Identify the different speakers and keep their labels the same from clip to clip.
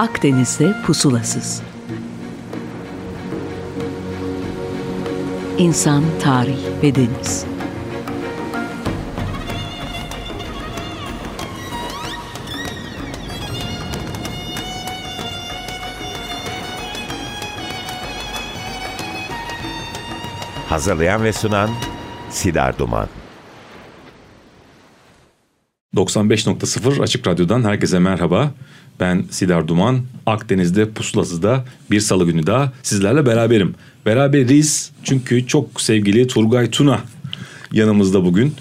Speaker 1: Akdeniz'de pusulasız. İnsan, tarih ve deniz.
Speaker 2: Hazırlayan ve sunan Sidar Duman.
Speaker 3: 95.0 Açık Radyo'dan herkese merhaba. Ben Sidar Duman. Akdeniz'de Pusulası'da bir salı günü daha sizlerle beraberim. Beraberiz çünkü çok sevgili Turgay Tuna yanımızda bugün.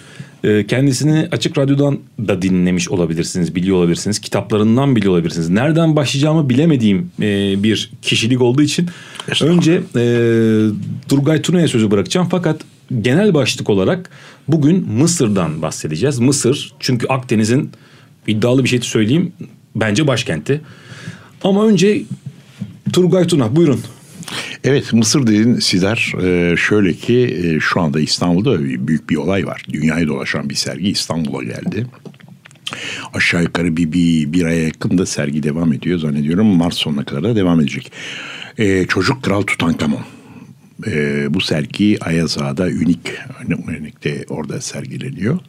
Speaker 3: Ee, kendisini Açık Radyo'dan da dinlemiş olabilirsiniz, biliyor olabilirsiniz. Kitaplarından biliyor olabilirsiniz. Nereden başlayacağımı bilemediğim e, bir kişilik olduğu için önce e, Turgay Tuna'ya sözü bırakacağım. Fakat genel başlık olarak bugün Mısır'dan bahsedeceğiz. Mısır çünkü Akdeniz'in iddialı bir şey söyleyeyim bence başkenti. Ama önce Turgay Tuna buyurun.
Speaker 4: Evet Mısır dediğin Sidar e, şöyle ki e, şu anda İstanbul'da büyük bir olay var. Dünyayı dolaşan bir sergi İstanbul'a geldi. Aşağı yukarı bir, bir, bir aya yakın da sergi devam ediyor zannediyorum. Mart sonuna kadar da devam edecek. Ee, Çocuk Kral Tutankamon. Ee, bu sergi Ayaz Ağa'da Unik, Unik'te orada sergileniyor.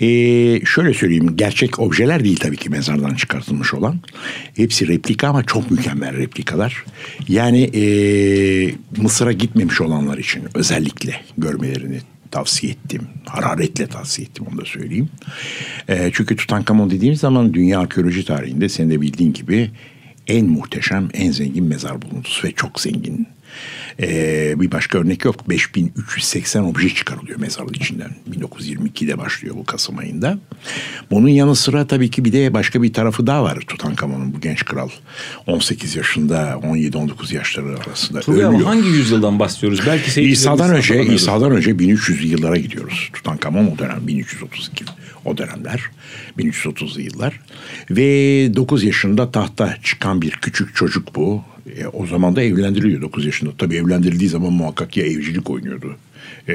Speaker 4: Ee, şöyle söyleyeyim, gerçek objeler değil tabii ki mezardan çıkartılmış olan. Hepsi replika ama çok mükemmel replikalar. Yani ee, Mısır'a gitmemiş olanlar için özellikle görmelerini tavsiye ettim. Hararetle tavsiye ettim onu da söyleyeyim. E, çünkü Tutankamon dediğimiz zaman dünya arkeoloji tarihinde senin de bildiğin gibi en muhteşem, en zengin mezar buluntusu ve çok zengin. Ee, bir başka örnek yok. 5380 obje çıkarılıyor mezarın içinden. 1922'de başlıyor bu Kasım ayında. Bunun yanı sıra tabii ki bir de başka bir tarafı daha var Tutankamon'un bu genç kral. 18 yaşında 17-19 yaşları arasında
Speaker 3: Turgay
Speaker 4: ölüyor.
Speaker 3: hangi yüzyıldan bahsediyoruz? Belki
Speaker 4: İsa'dan önce. İsa'dan önce 1300 yıllara gidiyoruz. Tutankamon o dönem 1332 o dönemler 1330'lu yıllar ve 9 yaşında tahta çıkan bir küçük çocuk bu. E, o zaman da evlendiriliyor 9 yaşında. Tabii evlendirildiği zaman muhakkak ya evcilik oynuyordu e,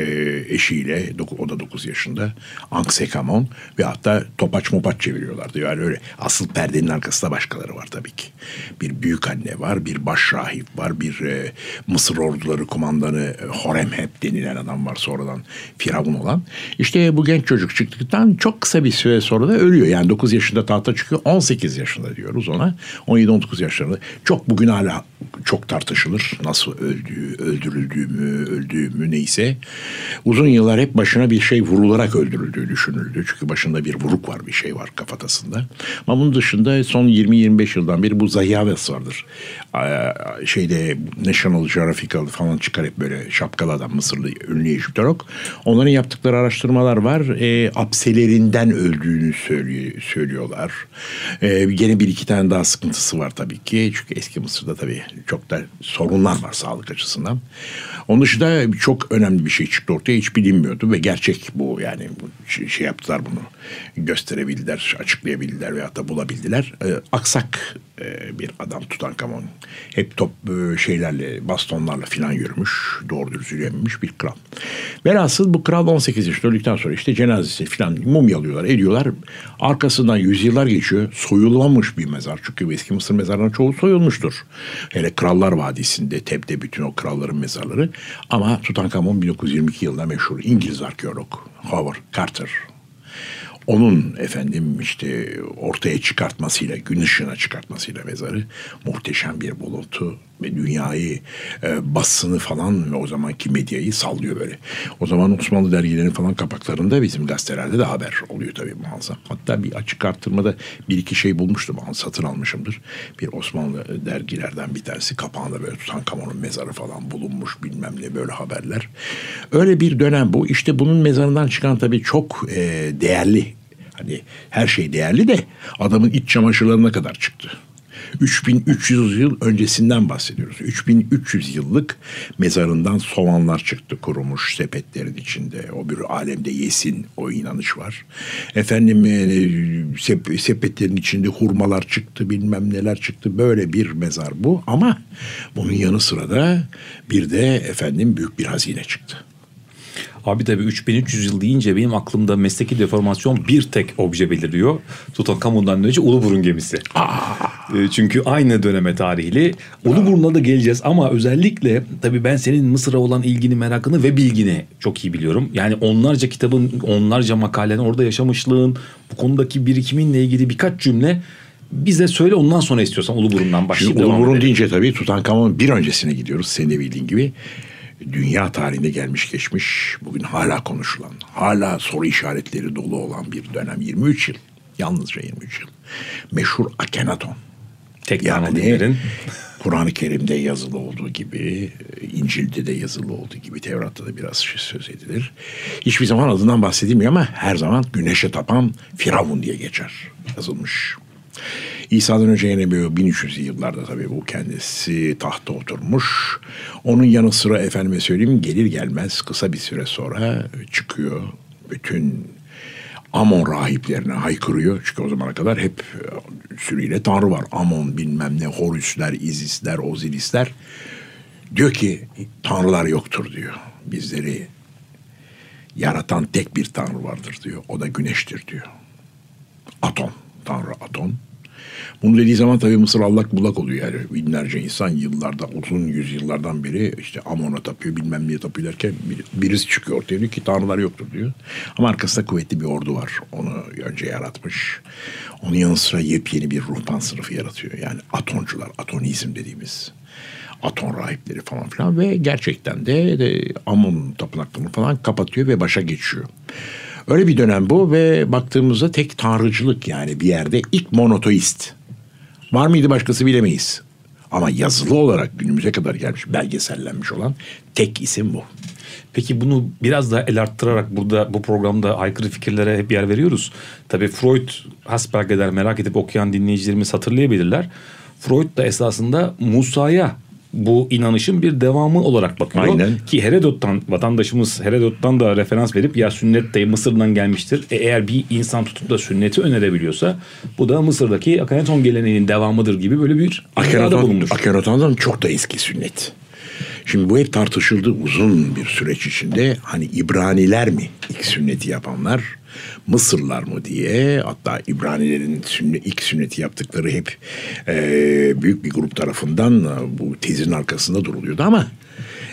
Speaker 4: eşiyle o da 9 yaşında Anksekamon ve hatta topaç mopaç çeviriyorlardı. Yani öyle asıl perdenin arkasında başkaları var tabii ki. Bir büyük anne var, bir baş rahip var, bir e, Mısır orduları kumandanı e, Horemheb denilen adam var sonradan firavun olan. İşte bu genç çocuk çıktıktan çok kısa bir süre sonra da ölüyor. Yani 9 yaşında tahta çıkıyor 18 yaşında diyoruz ona. 17-19 yaşlarında. Çok bugün hala çok tartışılır. Nasıl öldüğü, öldürüldüğü mü, öldüğü mü neyse. Uzun yıllar hep başına bir şey vurularak öldürüldüğü düşünüldü. Çünkü başında bir vuruk var, bir şey var kafatasında. Ama bunun dışında son 20-25 yıldan beri bu Zahiaves vardır. Şeyde National Geographic falan çıkar hep böyle şapkalı adam Mısırlı ünlü Egyptolog. Onların yaptıkları araştırmalar var. E, apselerinden öldüğünü söylüyor, söylüyorlar. E, gene bir iki tane daha sıkıntısı var tabii ki. Çünkü eski Mısır'da tabii çok da sorunlar var sağlık açısından. Onun dışında çok önemli bir şey çıktı ortaya hiç bilinmiyordu ve gerçek bu yani şey, şey yaptılar bunu gösterebildiler, açıklayabildiler veyahut da bulabildiler. E, aksak e, bir adam Tutankamon. Hep top e, şeylerle, bastonlarla filan yürümüş. Doğru dürüst yürüyememiş bir kral. Velhasıl bu kral 18 yaşında öldükten sonra işte cenazesi filan mumyalıyorlar, ediyorlar. Arkasından yüzyıllar geçiyor. Soyulmamış bir mezar. Çünkü eski Mısır mezarlarının çoğu soyulmuştur. Hele Krallar Vadisi'nde, Teb'de bütün o kralların mezarları. Ama Tutankamon 1922 yılında meşhur İngiliz arkeolog Howard Carter onun efendim işte ortaya çıkartmasıyla, gün ışığına çıkartmasıyla mezarı muhteşem bir buluntu ve dünyayı e, basını falan ve o zamanki medyayı sallıyor böyle. O zaman Osmanlı dergilerinin falan kapaklarında bizim gazetelerde de haber oluyor tabii muazzam. Hatta bir açık arttırmada bir iki şey bulmuştum. Satın almışımdır. Bir Osmanlı dergilerden bir tanesi kapağında böyle Tutankamon'un mezarı falan bulunmuş bilmem ne böyle haberler. Öyle bir dönem bu. İşte bunun mezarından çıkan tabii çok e, değerli Hani her şey değerli de adamın iç çamaşırlarına kadar çıktı. 3300 yıl öncesinden bahsediyoruz. 3300 yıllık mezarından soğanlar çıktı kurumuş sepetlerin içinde. O bir alemde yesin o inanış var. Efendim e, sep- sepetlerin içinde hurmalar çıktı bilmem neler çıktı. Böyle bir mezar bu ama bunun yanı sıra da bir de efendim büyük bir hazine çıktı.
Speaker 3: Abi tabii 3300 yıl deyince benim aklımda mesleki deformasyon bir tek obje beliriyor. Tutankamon'dan önce Uluburun gemisi. E, Çünkü aynı döneme tarihli. Uluburun'a da geleceğiz ama özellikle tabii ben senin Mısır'a olan ilgini, merakını ve bilgini çok iyi biliyorum. Yani onlarca kitabın, onlarca makalenin orada yaşamışlığın, bu konudaki birikiminle ilgili birkaç cümle bize söyle ondan sonra istiyorsan Uluburun'dan
Speaker 4: Şimdi
Speaker 3: başlayıp devam
Speaker 4: Uluburun deyince tabii Tutankamon bir öncesine gidiyoruz. Senin de bildiğin gibi. Dünya tarihinde gelmiş geçmiş bugün hala konuşulan, hala soru işaretleri dolu olan bir dönem 23 yıl. Yalnızca 23 yıl. Meşhur Akhenaton.
Speaker 3: Tek
Speaker 4: Yani Kur'an-ı Kerim'de yazılı olduğu gibi, İncil'de de yazılı olduğu gibi, Tevrat'ta da biraz şey söz edilir. Hiçbir zaman adından bahsedilmiyor ama her zaman güneşe tapan Firavun diye geçer. Yazılmış. İsa'dan önce yine böyle 1300 yıllarda tabii bu kendisi tahta oturmuş. Onun yanı sıra efendime söyleyeyim gelir gelmez kısa bir süre sonra çıkıyor. Bütün Amon rahiplerine haykırıyor. Çünkü o zamana kadar hep e, sürüyle tanrı var. Amon bilmem ne, Horusler, İzisler, Ozirisler. Diyor ki tanrılar yoktur diyor. Bizleri yaratan tek bir tanrı vardır diyor. O da güneştir diyor. Aton, tanrı Aton. Bunu dediği zaman tabii Mısır allak bullak oluyor yani. Binlerce insan yıllarda, uzun yüzyıllardan beri işte Amon'a tapıyor, bilmem neye tapıyor derken bir- birisi çıkıyor ortaya diyor ki tanrılar yoktur diyor. Ama arkasında kuvvetli bir ordu var. Onu önce yaratmış. Onun yanı sıra yepyeni bir ruhban sınıfı yaratıyor. Yani Atoncular, Atonizm dediğimiz. Aton rahipleri falan filan ve gerçekten de, de Amon tapınaklarını falan kapatıyor ve başa geçiyor. Öyle bir dönem bu ve baktığımızda tek tanrıcılık yani bir yerde ilk monoteist. Var mıydı başkası bilemeyiz. Ama yazılı olarak günümüze kadar gelmiş, belgesellenmiş olan tek isim bu.
Speaker 3: Peki bunu biraz daha el arttırarak burada bu programda aykırı fikirlere hep yer veriyoruz. Tabii Freud hasbelkader merak edip okuyan dinleyicilerimiz hatırlayabilirler. Freud da esasında Musa'ya bu inanışın bir devamı olarak bakıyor.
Speaker 4: Aynen.
Speaker 3: Ki Herodot'tan vatandaşımız Herodot'tan da referans verip ya sünnet de Mısır'dan gelmiştir. E, eğer bir insan tutup da sünneti önerebiliyorsa bu da Mısır'daki Akhenaton geleneğinin devamıdır gibi böyle bir
Speaker 4: Akhenaton,
Speaker 3: bulunmuş.
Speaker 4: Akhenaton'dan çok da eski sünnet. Şimdi bu hep tartışıldı uzun bir süreç içinde. Hani İbraniler mi ilk sünneti yapanlar, Mısırlar mı diye. Hatta İbranilerin sünnet, ilk sünneti yaptıkları hep e, büyük bir grup tarafından e, bu tezin arkasında duruluyordu ama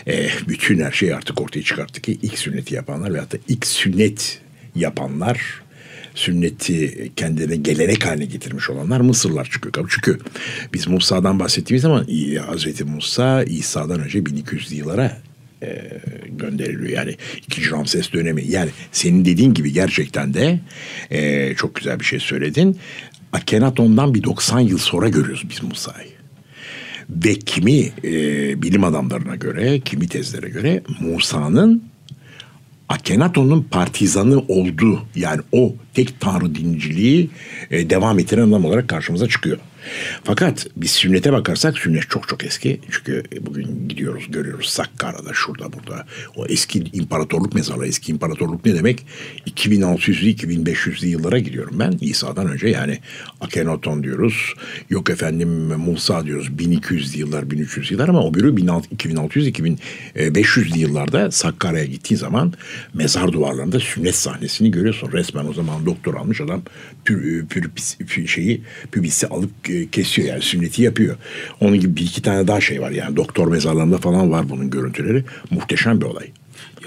Speaker 4: e, bütün her şey artık ortaya çıkarttı ki ilk sünneti yapanlar ve hatta ilk sünnet yapanlar sünneti kendilerine gelenek haline getirmiş olanlar Mısırlar çıkıyor. Çünkü biz Musa'dan bahsettiğimiz zaman İ- Hazreti Musa İsa'dan önce 1200'lü yıllara e, gönderiliyor. Yani ikinci Ramses dönemi. Yani senin dediğin gibi gerçekten de e, çok güzel bir şey söyledin. Akhenaton'dan bir 90 yıl sonra görüyoruz biz Musa'yı. Ve kimi e, bilim adamlarına göre, kimi tezlere göre Musa'nın Akhenaton'un partizanı oldu. Yani o tek tanrı dinciliği e, devam ettiren adam olarak karşımıza çıkıyor. Fakat biz sünnete bakarsak sünnet çok çok eski. Çünkü bugün gidiyoruz görüyoruz Sakkara'da şurada burada. O eski imparatorluk mezarı. Eski imparatorluk ne demek? 2600'lü 2500'lü yıllara gidiyorum ben. İsa'dan önce yani Akhenaton diyoruz. Yok efendim Musa diyoruz. 1200'lü yıllar 1300 yıllar ama o biri 2600 2500'lü yıllarda Sakkara'ya gittiğin zaman mezar duvarlarında sünnet sahnesini görüyorsun. Resmen o zaman doktor almış adam pür, pürpis, pür- şeyi pübisi alıp kesiyor yani sünneti yapıyor. Onun gibi bir iki tane daha şey var yani doktor mezarlarında falan var bunun görüntüleri. Muhteşem bir olay.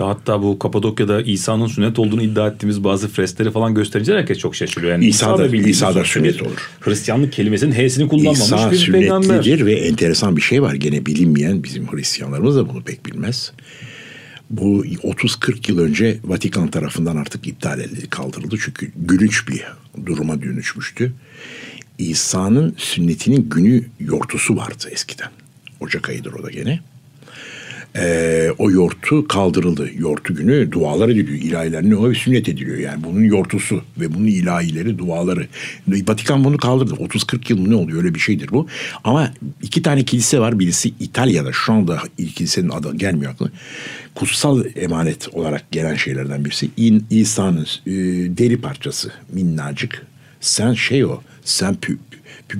Speaker 3: Ya hatta bu Kapadokya'da İsa'nın sünnet olduğunu iddia ettiğimiz bazı freskleri falan gösterince herkes çok şaşırıyor. Yani
Speaker 4: İsa da-
Speaker 3: bildiğimiz
Speaker 4: İsa da
Speaker 3: bir
Speaker 4: sünnet olur.
Speaker 3: Hristiyanlık kelimesinin H'sini kullanmamış
Speaker 4: İsa
Speaker 3: bir peygamber.
Speaker 4: sünnetlidir ve enteresan bir şey var. Gene bilinmeyen bizim Hristiyanlarımız da bunu pek bilmez. Bu 30-40 yıl önce Vatikan tarafından artık iptal edildi, kaldırıldı. Çünkü gülünç bir duruma dönüşmüştü. İsa'nın sünnetinin günü yortusu vardı eskiden. Ocak ayıdır o da gene. Ee, o yortu kaldırıldı. Yortu günü dualar ediliyor. İlahiler ne o ve sünnet ediliyor. Yani bunun yortusu ve bunun ilahileri, duaları. Vatikan bunu kaldırdı. 30-40 yıl ne oluyor öyle bir şeydir bu. Ama iki tane kilise var. Birisi İtalya'da. Şu anda kilisenin adı gelmiyor aklıma. Kutsal emanet olarak gelen şeylerden birisi. İsa'nın e, deri parçası minnacık. Sen şey o. Sen pü,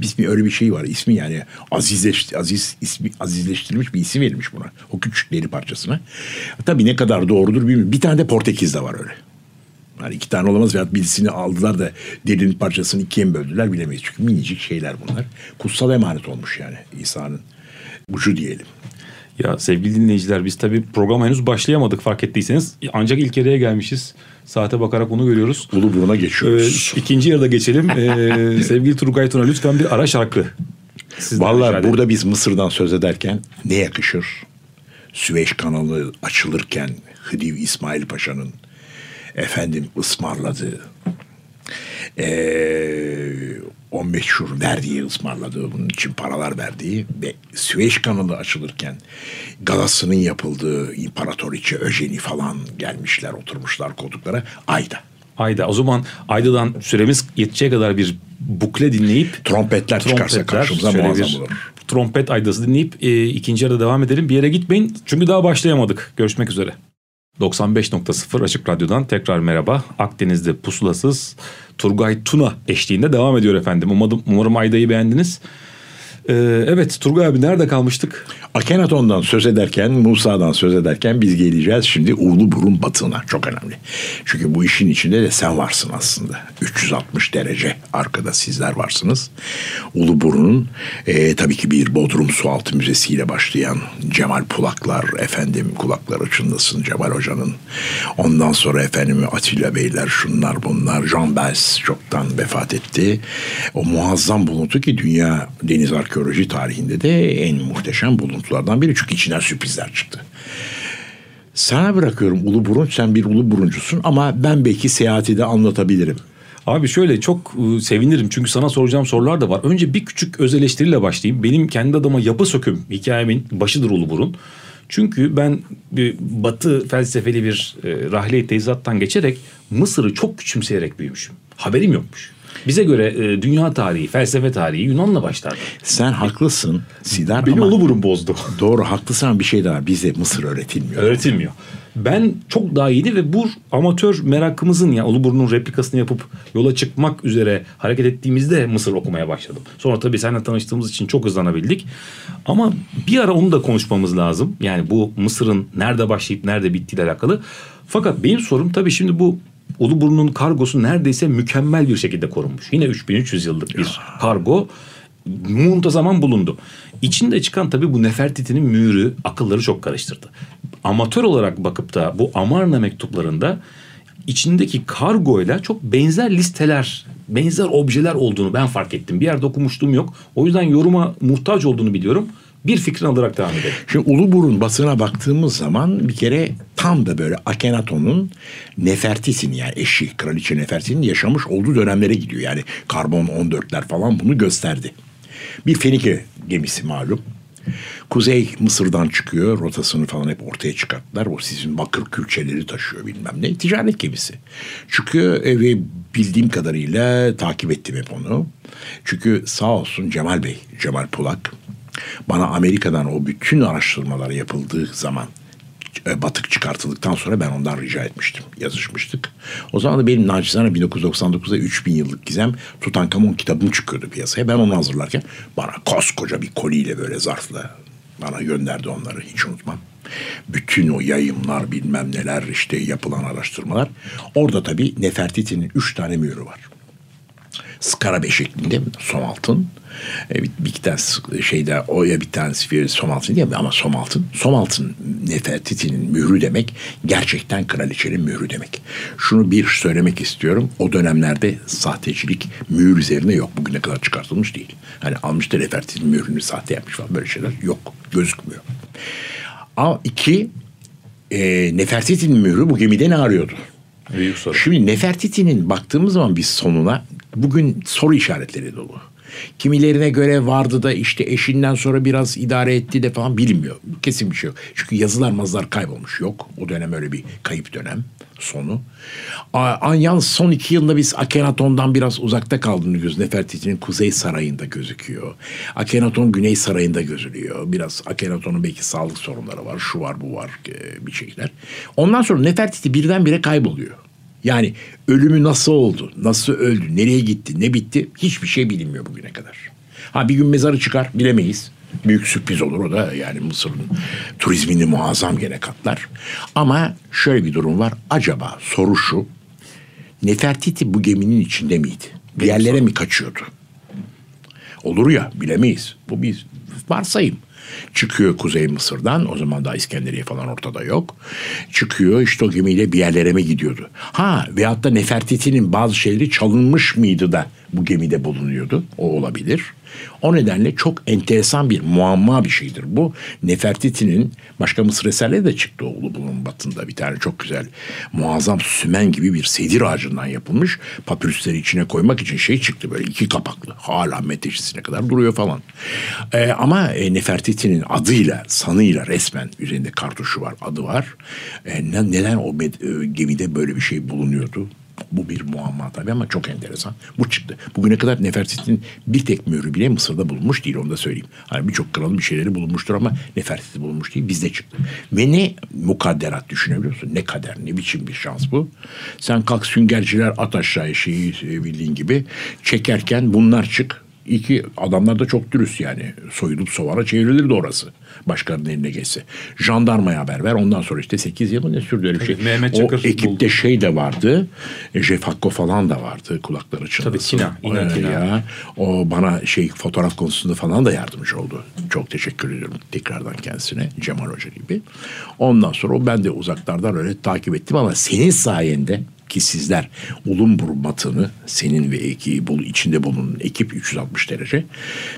Speaker 4: ismi öyle bir şey var. İsmi yani azizleş, aziz ismi azizleştirilmiş bir isim verilmiş buna. O küçük deri parçasına. Tabii ne kadar doğrudur bilmiyorum. Bir tane de Portekiz'de var öyle. Yani iki tane olamaz veya birisini aldılar da derinin parçasını ikiye mi böldüler bilemeyiz. Çünkü minicik şeyler bunlar. Kutsal emanet olmuş yani İsa'nın ucu diyelim.
Speaker 3: Ya sevgili dinleyiciler biz tabii programa henüz başlayamadık fark ettiyseniz. Ancak ilk yarıya gelmişiz. Saate bakarak bunu görüyoruz.
Speaker 4: Uluburun'a
Speaker 3: Ee,
Speaker 4: geçiyoruz.
Speaker 3: ikinci yarıda geçelim. Ee, sevgili Turgay Tuna lütfen bir ara şarkı. Sizden
Speaker 4: Vallahi burada biz Mısır'dan söz ederken ne yakışır? Süveyş kanalı açılırken Hıdiv İsmail Paşa'nın efendim ısmarladığı eee o meşhur verdiği ısmarladığı bunun için paralar verdiği ve Süveyş kanalı açılırken galasının yapıldığı İmparatoriçe Öjeni falan gelmişler oturmuşlar koltuklara Ayda.
Speaker 3: Ayda. O zaman Ayda'dan süremiz yeteceği kadar bir bukle dinleyip
Speaker 4: Trompetler çıkarsa
Speaker 3: trompetler,
Speaker 4: karşımıza
Speaker 3: şöyle
Speaker 4: muazzam olur.
Speaker 3: Trompet Ayda'sı dinleyip e, ikinci yarıda devam edelim. Bir yere gitmeyin çünkü daha başlayamadık. Görüşmek üzere. 95.0 Açık Radyo'dan tekrar merhaba. Akdeniz'de pusulasız Turgay Tuna eşliğinde devam ediyor efendim. Umarım, umarım Ayda'yı beğendiniz. Ee, evet Turgay abi nerede kalmıştık?
Speaker 4: Akenaton'dan söz ederken, Musa'dan söz ederken biz geleceğiz şimdi Uğurlu Burun batığına. Çok önemli. Çünkü bu işin içinde de sen varsın aslında. 360 derece arkada sizler varsınız. Ulu Burun'un e, tabii ki bir Bodrum Sualtı Müzesi ile başlayan Cemal Pulaklar, efendim kulakları çınlasın Cemal Hoca'nın. Ondan sonra efendim Atilla Beyler, şunlar bunlar. Jean Bels çoktan vefat etti. O muazzam buluntu ki dünya deniz arkeoloji tarihinde de en muhteşem buluntulardan biri. Çünkü içinden sürprizler çıktı. Sana bırakıyorum ulu burun. Sen bir ulu buruncusun ama ben belki seyahati de anlatabilirim.
Speaker 3: Abi şöyle çok e, sevinirim çünkü sana soracağım sorular da var. Önce bir küçük öz eleştiriyle başlayayım. Benim kendi adıma yapı söküm hikayemin başıdır Uluburun. Çünkü ben bir batı felsefeli bir e, teyzattan geçerek Mısır'ı çok küçümseyerek büyümüşüm. Haberim yokmuş. Bize göre e, dünya tarihi, felsefe tarihi Yunan'la başlardı.
Speaker 4: Sen haklısın Sidar
Speaker 3: Beni
Speaker 4: ama
Speaker 3: Uluburun bozdu.
Speaker 4: doğru haklısın ama bir şey daha. Bize Mısır öğretilmiyor.
Speaker 3: Öğretilmiyor. Ben çok daha iyiydi ve bu amatör merakımızın ya Uluburun'un replikasını yapıp yola çıkmak üzere hareket ettiğimizde Mısır okumaya başladım. Sonra tabii seninle tanıştığımız için çok hızlanabildik. Ama bir ara onu da konuşmamız lazım. Yani bu Mısır'ın nerede başlayıp nerede bittiğiyle alakalı. Fakat benim sorum tabii şimdi bu Uluburun'un kargosu neredeyse mükemmel bir şekilde korunmuş. Yine 3300 yıllık bir kargo muntazaman bulundu. İçinde çıkan tabii bu Nefertiti'nin mührü akılları çok karıştırdı. Amatör olarak bakıp da bu Amarna mektuplarında içindeki kargoyla çok benzer listeler, benzer objeler olduğunu ben fark ettim. Bir yerde okumuşluğum yok. O yüzden yoruma muhtaç olduğunu biliyorum. Bir fikrini alarak devam edelim.
Speaker 4: Şimdi Uluburun basına baktığımız zaman bir kere tam da böyle Akenaton'un Nefertiti'nin yani eşi Kraliçe Nefertiti'nin yaşamış olduğu dönemlere gidiyor. Yani karbon 14'ler falan bunu gösterdi. Bir Fenike gemisi malum. Kuzey Mısır'dan çıkıyor. Rotasını falan hep ortaya çıkarttılar. O sizin bakır külçeleri taşıyor bilmem ne. Ticaret gemisi. Çıkıyor ve bildiğim kadarıyla takip ettim hep onu. Çünkü sağ olsun Cemal Bey, Cemal Pulak bana Amerika'dan o bütün araştırmalar yapıldığı zaman e, batık çıkartıldıktan sonra ben ondan rica etmiştim. Yazışmıştık. O zaman da benim nacizane 1999'da 3000 yıllık gizem Tutankamon kitabım çıkıyordu piyasaya. Ben onu hazırlarken bana koskoca bir koliyle böyle zarfla bana gönderdi onları hiç unutmam. Bütün o yayımlar bilmem neler işte yapılan araştırmalar. Orada tabii Nefertiti'nin üç tane mührü var. Skara şeklinde som altın. E, bir, bir tanesi şeyde oya bir tanesi bir som altın değil mi? Ama som altın. Som altın Nefertiti'nin mührü demek gerçekten kraliçenin mührü demek. Şunu bir söylemek istiyorum. O dönemlerde sahtecilik mühür üzerine yok. Bugüne kadar çıkartılmış değil. Hani almış da Nefertiti'nin mührünü sahte yapmış falan böyle şeyler yok. Gözükmüyor. Ama iki e, Nefertiti'nin mührü bu gemide ne arıyordu?
Speaker 3: Büyük soru.
Speaker 4: Şimdi Nefertiti'nin baktığımız zaman biz sonuna bugün soru işaretleri dolu. Kimilerine göre vardı da işte eşinden sonra biraz idare etti de falan bilinmiyor. Kesin bir şey yok. Çünkü yazılar mazlar kaybolmuş yok. O dönem öyle bir kayıp dönem sonu. A- Yalnız son iki yılda biz Akhenaton'dan biraz uzakta kaldığını görüyoruz. Nefertiti'nin Kuzey Sarayı'nda gözüküyor. Akhenaton Güney Sarayı'nda gözüküyor. Biraz Akhenaton'un belki sağlık sorunları var. Şu var bu var e, bir şeyler. Ondan sonra Nefertiti birdenbire kayboluyor. Yani ölümü nasıl oldu, nasıl öldü, nereye gitti, ne bitti hiçbir şey bilinmiyor bugüne kadar. Ha bir gün mezarı çıkar bilemeyiz. Büyük sürpriz olur o da yani Mısır'ın turizmini muazzam gene katlar. Ama şöyle bir durum var. Acaba soru şu. Nefertiti bu geminin içinde miydi? Bir yerlere mi kaçıyordu? Olur ya bilemeyiz. Bu bir varsayım. Çıkıyor Kuzey Mısır'dan o zaman daha İskenderiye falan ortada yok. Çıkıyor işte o gemiyle bir yerlere mi gidiyordu? Ha veyahut da Nefertiti'nin bazı şeyleri çalınmış mıydı da bu gemide bulunuyordu? O olabilir. O nedenle çok enteresan bir muamma bir şeydir bu. Nefertiti'nin başka Mısır eserleri de çıktı oğlu bunun batında. Bir tane çok güzel muazzam sümen gibi bir sedir ağacından yapılmış. Papürüsleri içine koymak için şey çıktı böyle iki kapaklı. Hala menteşesine kadar duruyor falan. Ee, ama e, Nefertiti'nin adıyla, sanıyla resmen üzerinde kartuşu var, adı var. E, ne, neden o e, gemide böyle bir şey bulunuyordu? Bu bir muamma tabii ama çok enteresan. Bu çıktı. Bugüne kadar Nefertiti'nin bir tek mührü bile Mısır'da bulunmuş değil onu da söyleyeyim. Hani birçok kralın bir şeyleri bulunmuştur ama Nefertiti bulunmuş değil bizde çıktı. Ve ne mukadderat düşünebiliyor musun? Ne kader ne biçim bir şans bu. Sen kalk süngerciler at aşağıya şeyi e, bildiğin gibi çekerken bunlar çık. İki adamlar da çok dürüst yani. Soyulup sovara çevrilirdi orası. Başkalarının eline geçse. Jandarmaya haber ver. Ondan sonra işte 8 yıl ne sürdü öyle bir şey.
Speaker 3: Mehmet
Speaker 4: o
Speaker 3: Çakır
Speaker 4: ekipte
Speaker 3: buldu.
Speaker 4: şey de vardı. E, Jeff Hakko falan da vardı. Kulakları çınlasın.
Speaker 3: Tabii, Tina, İnan Tina.
Speaker 4: Ya, o bana şey fotoğraf konusunda falan da yardımcı oldu. Çok teşekkür ediyorum tekrardan kendisine. Cemal Hoca gibi. Ondan sonra o ben de uzaklardan öyle takip ettim ama senin sayende ki sizler Ulumburun batını senin ve ekibi bul içinde bulunan ekip 360 derece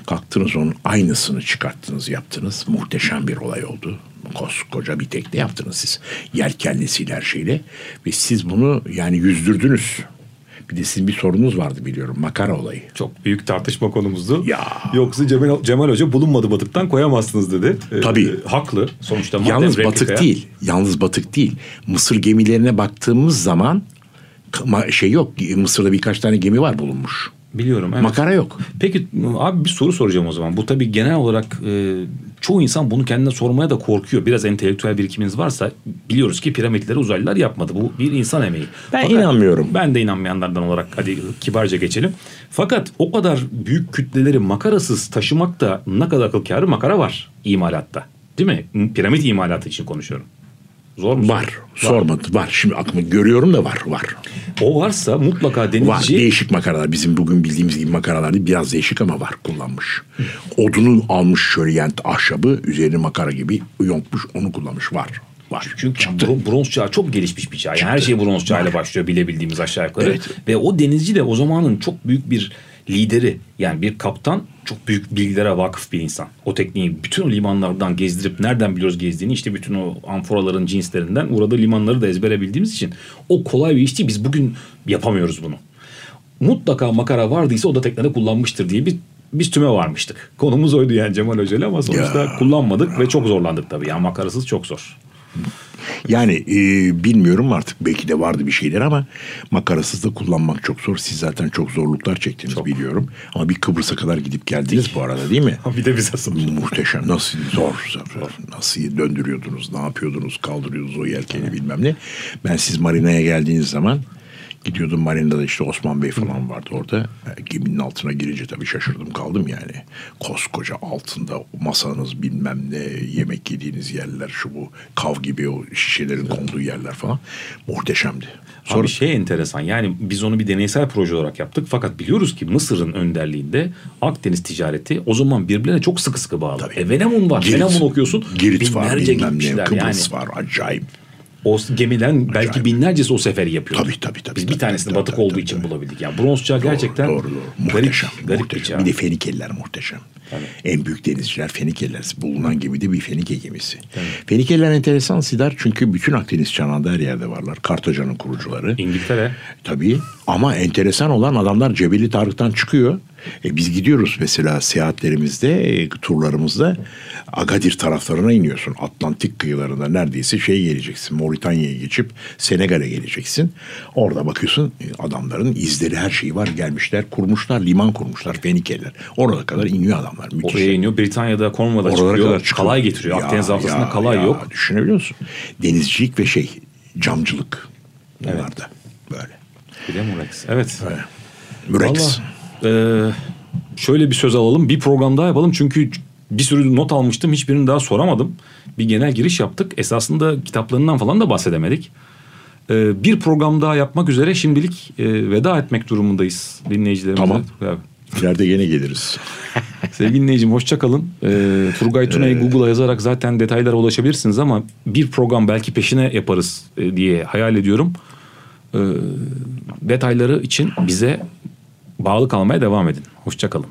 Speaker 4: kalktınız onun aynısını çıkarttınız yaptınız muhteşem bir olay oldu koskoca bir tekne yaptınız siz yelkenlisiyle her şeyle ve siz bunu yani yüzdürdünüz bir de sizin bir sorunuz vardı biliyorum makara olayı
Speaker 3: Çok büyük tartışma konumuzdu.
Speaker 4: Ya.
Speaker 3: Yoksa Cemal, Cemal Hoca bulunmadı batıktan koyamazsınız dedi. Ee,
Speaker 4: Tabii.
Speaker 3: haklı. Sonuçta
Speaker 4: Yalnız
Speaker 3: replikaya-
Speaker 4: batık değil. Yalnız batık değil. Mısır gemilerine baktığımız zaman ma- şey yok. Mısır'da birkaç tane gemi var bulunmuş.
Speaker 3: Biliyorum. Evet.
Speaker 4: Makara yok.
Speaker 3: Peki abi bir soru soracağım o zaman. Bu tabii genel olarak e, çoğu insan bunu kendine sormaya da korkuyor. Biraz entelektüel birikiminiz varsa biliyoruz ki piramitleri uzaylılar yapmadı. Bu bir insan emeği.
Speaker 4: Ben inanmıyorum.
Speaker 3: Ben de inanmayanlardan olarak hadi kibarca geçelim. Fakat o kadar büyük kütleleri makarasız taşımak da ne kadar akıl kârı makara var imalatta. Değil mi? Piramit imalatı için konuşuyorum. Zor mu?
Speaker 4: Var. Sormadı. Var. Şimdi aklıma görüyorum da var. Var.
Speaker 3: O varsa mutlaka
Speaker 4: Var.
Speaker 3: denizci
Speaker 4: Değişik makaralar. Bizim bugün bildiğimiz gibi makaralar değil. Biraz değişik ama var. Kullanmış. Odunu almış şöyle yani ahşabı üzerine makara gibi yontmuş. Onu kullanmış. Var. Var.
Speaker 3: Çünkü
Speaker 4: Çıktı.
Speaker 3: bron- bronz çağı çok gelişmiş bir çağ. Yani her şey bronz çağıyla başlıyor bilebildiğimiz aşağı yukarı.
Speaker 4: Evet.
Speaker 3: Ve o denizci de o zamanın çok büyük bir lideri. Yani bir kaptan çok büyük bilgilere vakıf bir insan. O tekniği bütün o limanlardan gezdirip nereden biliyoruz gezdiğini işte bütün o amforaların cinslerinden uğradığı limanları da ezbere bildiğimiz için o kolay bir iş değil. Biz bugün yapamıyoruz bunu. Mutlaka makara vardıysa o da teknede kullanmıştır diye bir biz tüme varmıştık. Konumuz oydu yani Cemal Hoca ile ama sonuçta
Speaker 4: Ya.
Speaker 3: kullanmadık ve çok zorlandık tabii. Yani makarasız çok zor.
Speaker 4: Yani e, bilmiyorum artık belki de vardı bir şeyler ama makarasız da kullanmak çok zor. Siz zaten çok zorluklar çektiniz biliyorum. Ama bir Kıbrıs'a kadar gidip geldiniz bu arada değil mi?
Speaker 3: bir de bize sor.
Speaker 4: Muhteşem. Nasıl zor, zor. Nasıl döndürüyordunuz, ne yapıyordunuz, kaldırıyordunuz o yelkeni bilmem ne. Ben siz marinaya geldiğiniz zaman gidiyordum marinada işte Osman Bey falan vardı orada. E, Geminin altına girince tabii şaşırdım kaldım yani. Koskoca altında masanız bilmem ne yemek yediğiniz yerler şu bu kav gibi o şişelerin konduğu yerler falan muhteşemdi. Sonra
Speaker 3: Abi şey enteresan yani biz onu bir deneysel proje olarak yaptık fakat biliyoruz ki Mısır'ın önderliğinde Akdeniz ticareti o zaman birbirine çok sıkı sıkı bağlı.
Speaker 4: Tabii.
Speaker 3: E Venemun var.
Speaker 4: Girit-
Speaker 3: Venemun okuyorsun.
Speaker 4: Girit var
Speaker 3: binlerce
Speaker 4: bilmem ne Kıbrıs
Speaker 3: yani.
Speaker 4: var acayip.
Speaker 3: O gemiden belki
Speaker 4: Acayip.
Speaker 3: binlercesi o seferi yapıyor.
Speaker 4: Tabii, tabii, tabii,
Speaker 3: Biz
Speaker 4: tabii,
Speaker 3: bir tanesini
Speaker 4: tabii,
Speaker 3: batık
Speaker 4: tabii,
Speaker 3: olduğu
Speaker 4: tabii,
Speaker 3: için
Speaker 4: tabii.
Speaker 3: bulabildik. Yani bronz çağı gerçekten
Speaker 4: doğru, doğru. Muhteşem,
Speaker 3: garip bir
Speaker 4: muhteşem.
Speaker 3: çağ.
Speaker 4: Bir de Fenikeliler muhteşem. En büyük denizciler Fenikeliler. Bulunan gemi de bir Fenike gemisi. Fenikeliler enteresan Sidar çünkü bütün Akdeniz çanağında her yerde varlar. Kartaca'nın kurucuları.
Speaker 3: İngiltere.
Speaker 4: Tabii ama enteresan olan adamlar Cebeli Tarık'tan çıkıyor. E, biz gidiyoruz mesela seyahatlerimizde, e, turlarımızda Agadir taraflarına iniyorsun. Atlantik kıyılarında neredeyse şey geleceksin. Moritanya'ya geçip Senegal'e geleceksin. Orada bakıyorsun e, adamların izleri her şeyi var. Gelmişler kurmuşlar, liman kurmuşlar Fenikeliler. Orada kadar iniyor adamlar. Müthiş.
Speaker 3: Oraya iniyor. Britanya'da Cornwall'a çıkıyor.
Speaker 4: kadar çıkıyor.
Speaker 3: Kalay getiriyor.
Speaker 4: Ya,
Speaker 3: Akdeniz haftasında kalay
Speaker 4: ya,
Speaker 3: yok.
Speaker 4: Düşünebiliyor musun? Denizcilik ve şey camcılık bunlarda. böyle.
Speaker 3: Bir de Murex. Evet.
Speaker 4: Mürex.
Speaker 3: Valla, e, şöyle bir söz alalım. Bir program daha yapalım. Çünkü bir sürü not almıştım. Hiçbirini daha soramadım. Bir genel giriş yaptık. Esasında kitaplarından falan da bahsedemedik. E, bir program daha yapmak üzere şimdilik e, veda etmek durumundayız dinleyicilerimize.
Speaker 4: Tamam.
Speaker 3: Evet.
Speaker 4: İleride yine geliriz.
Speaker 3: Sevgili dinleyicim hoşça kalın. Ee, Turgay Tuna'yı Google'a yazarak zaten detaylara ulaşabilirsiniz ama bir program belki peşine yaparız e, diye hayal ediyorum. Ee, detayları için bize bağlı kalmaya devam edin. Hoşça kalın.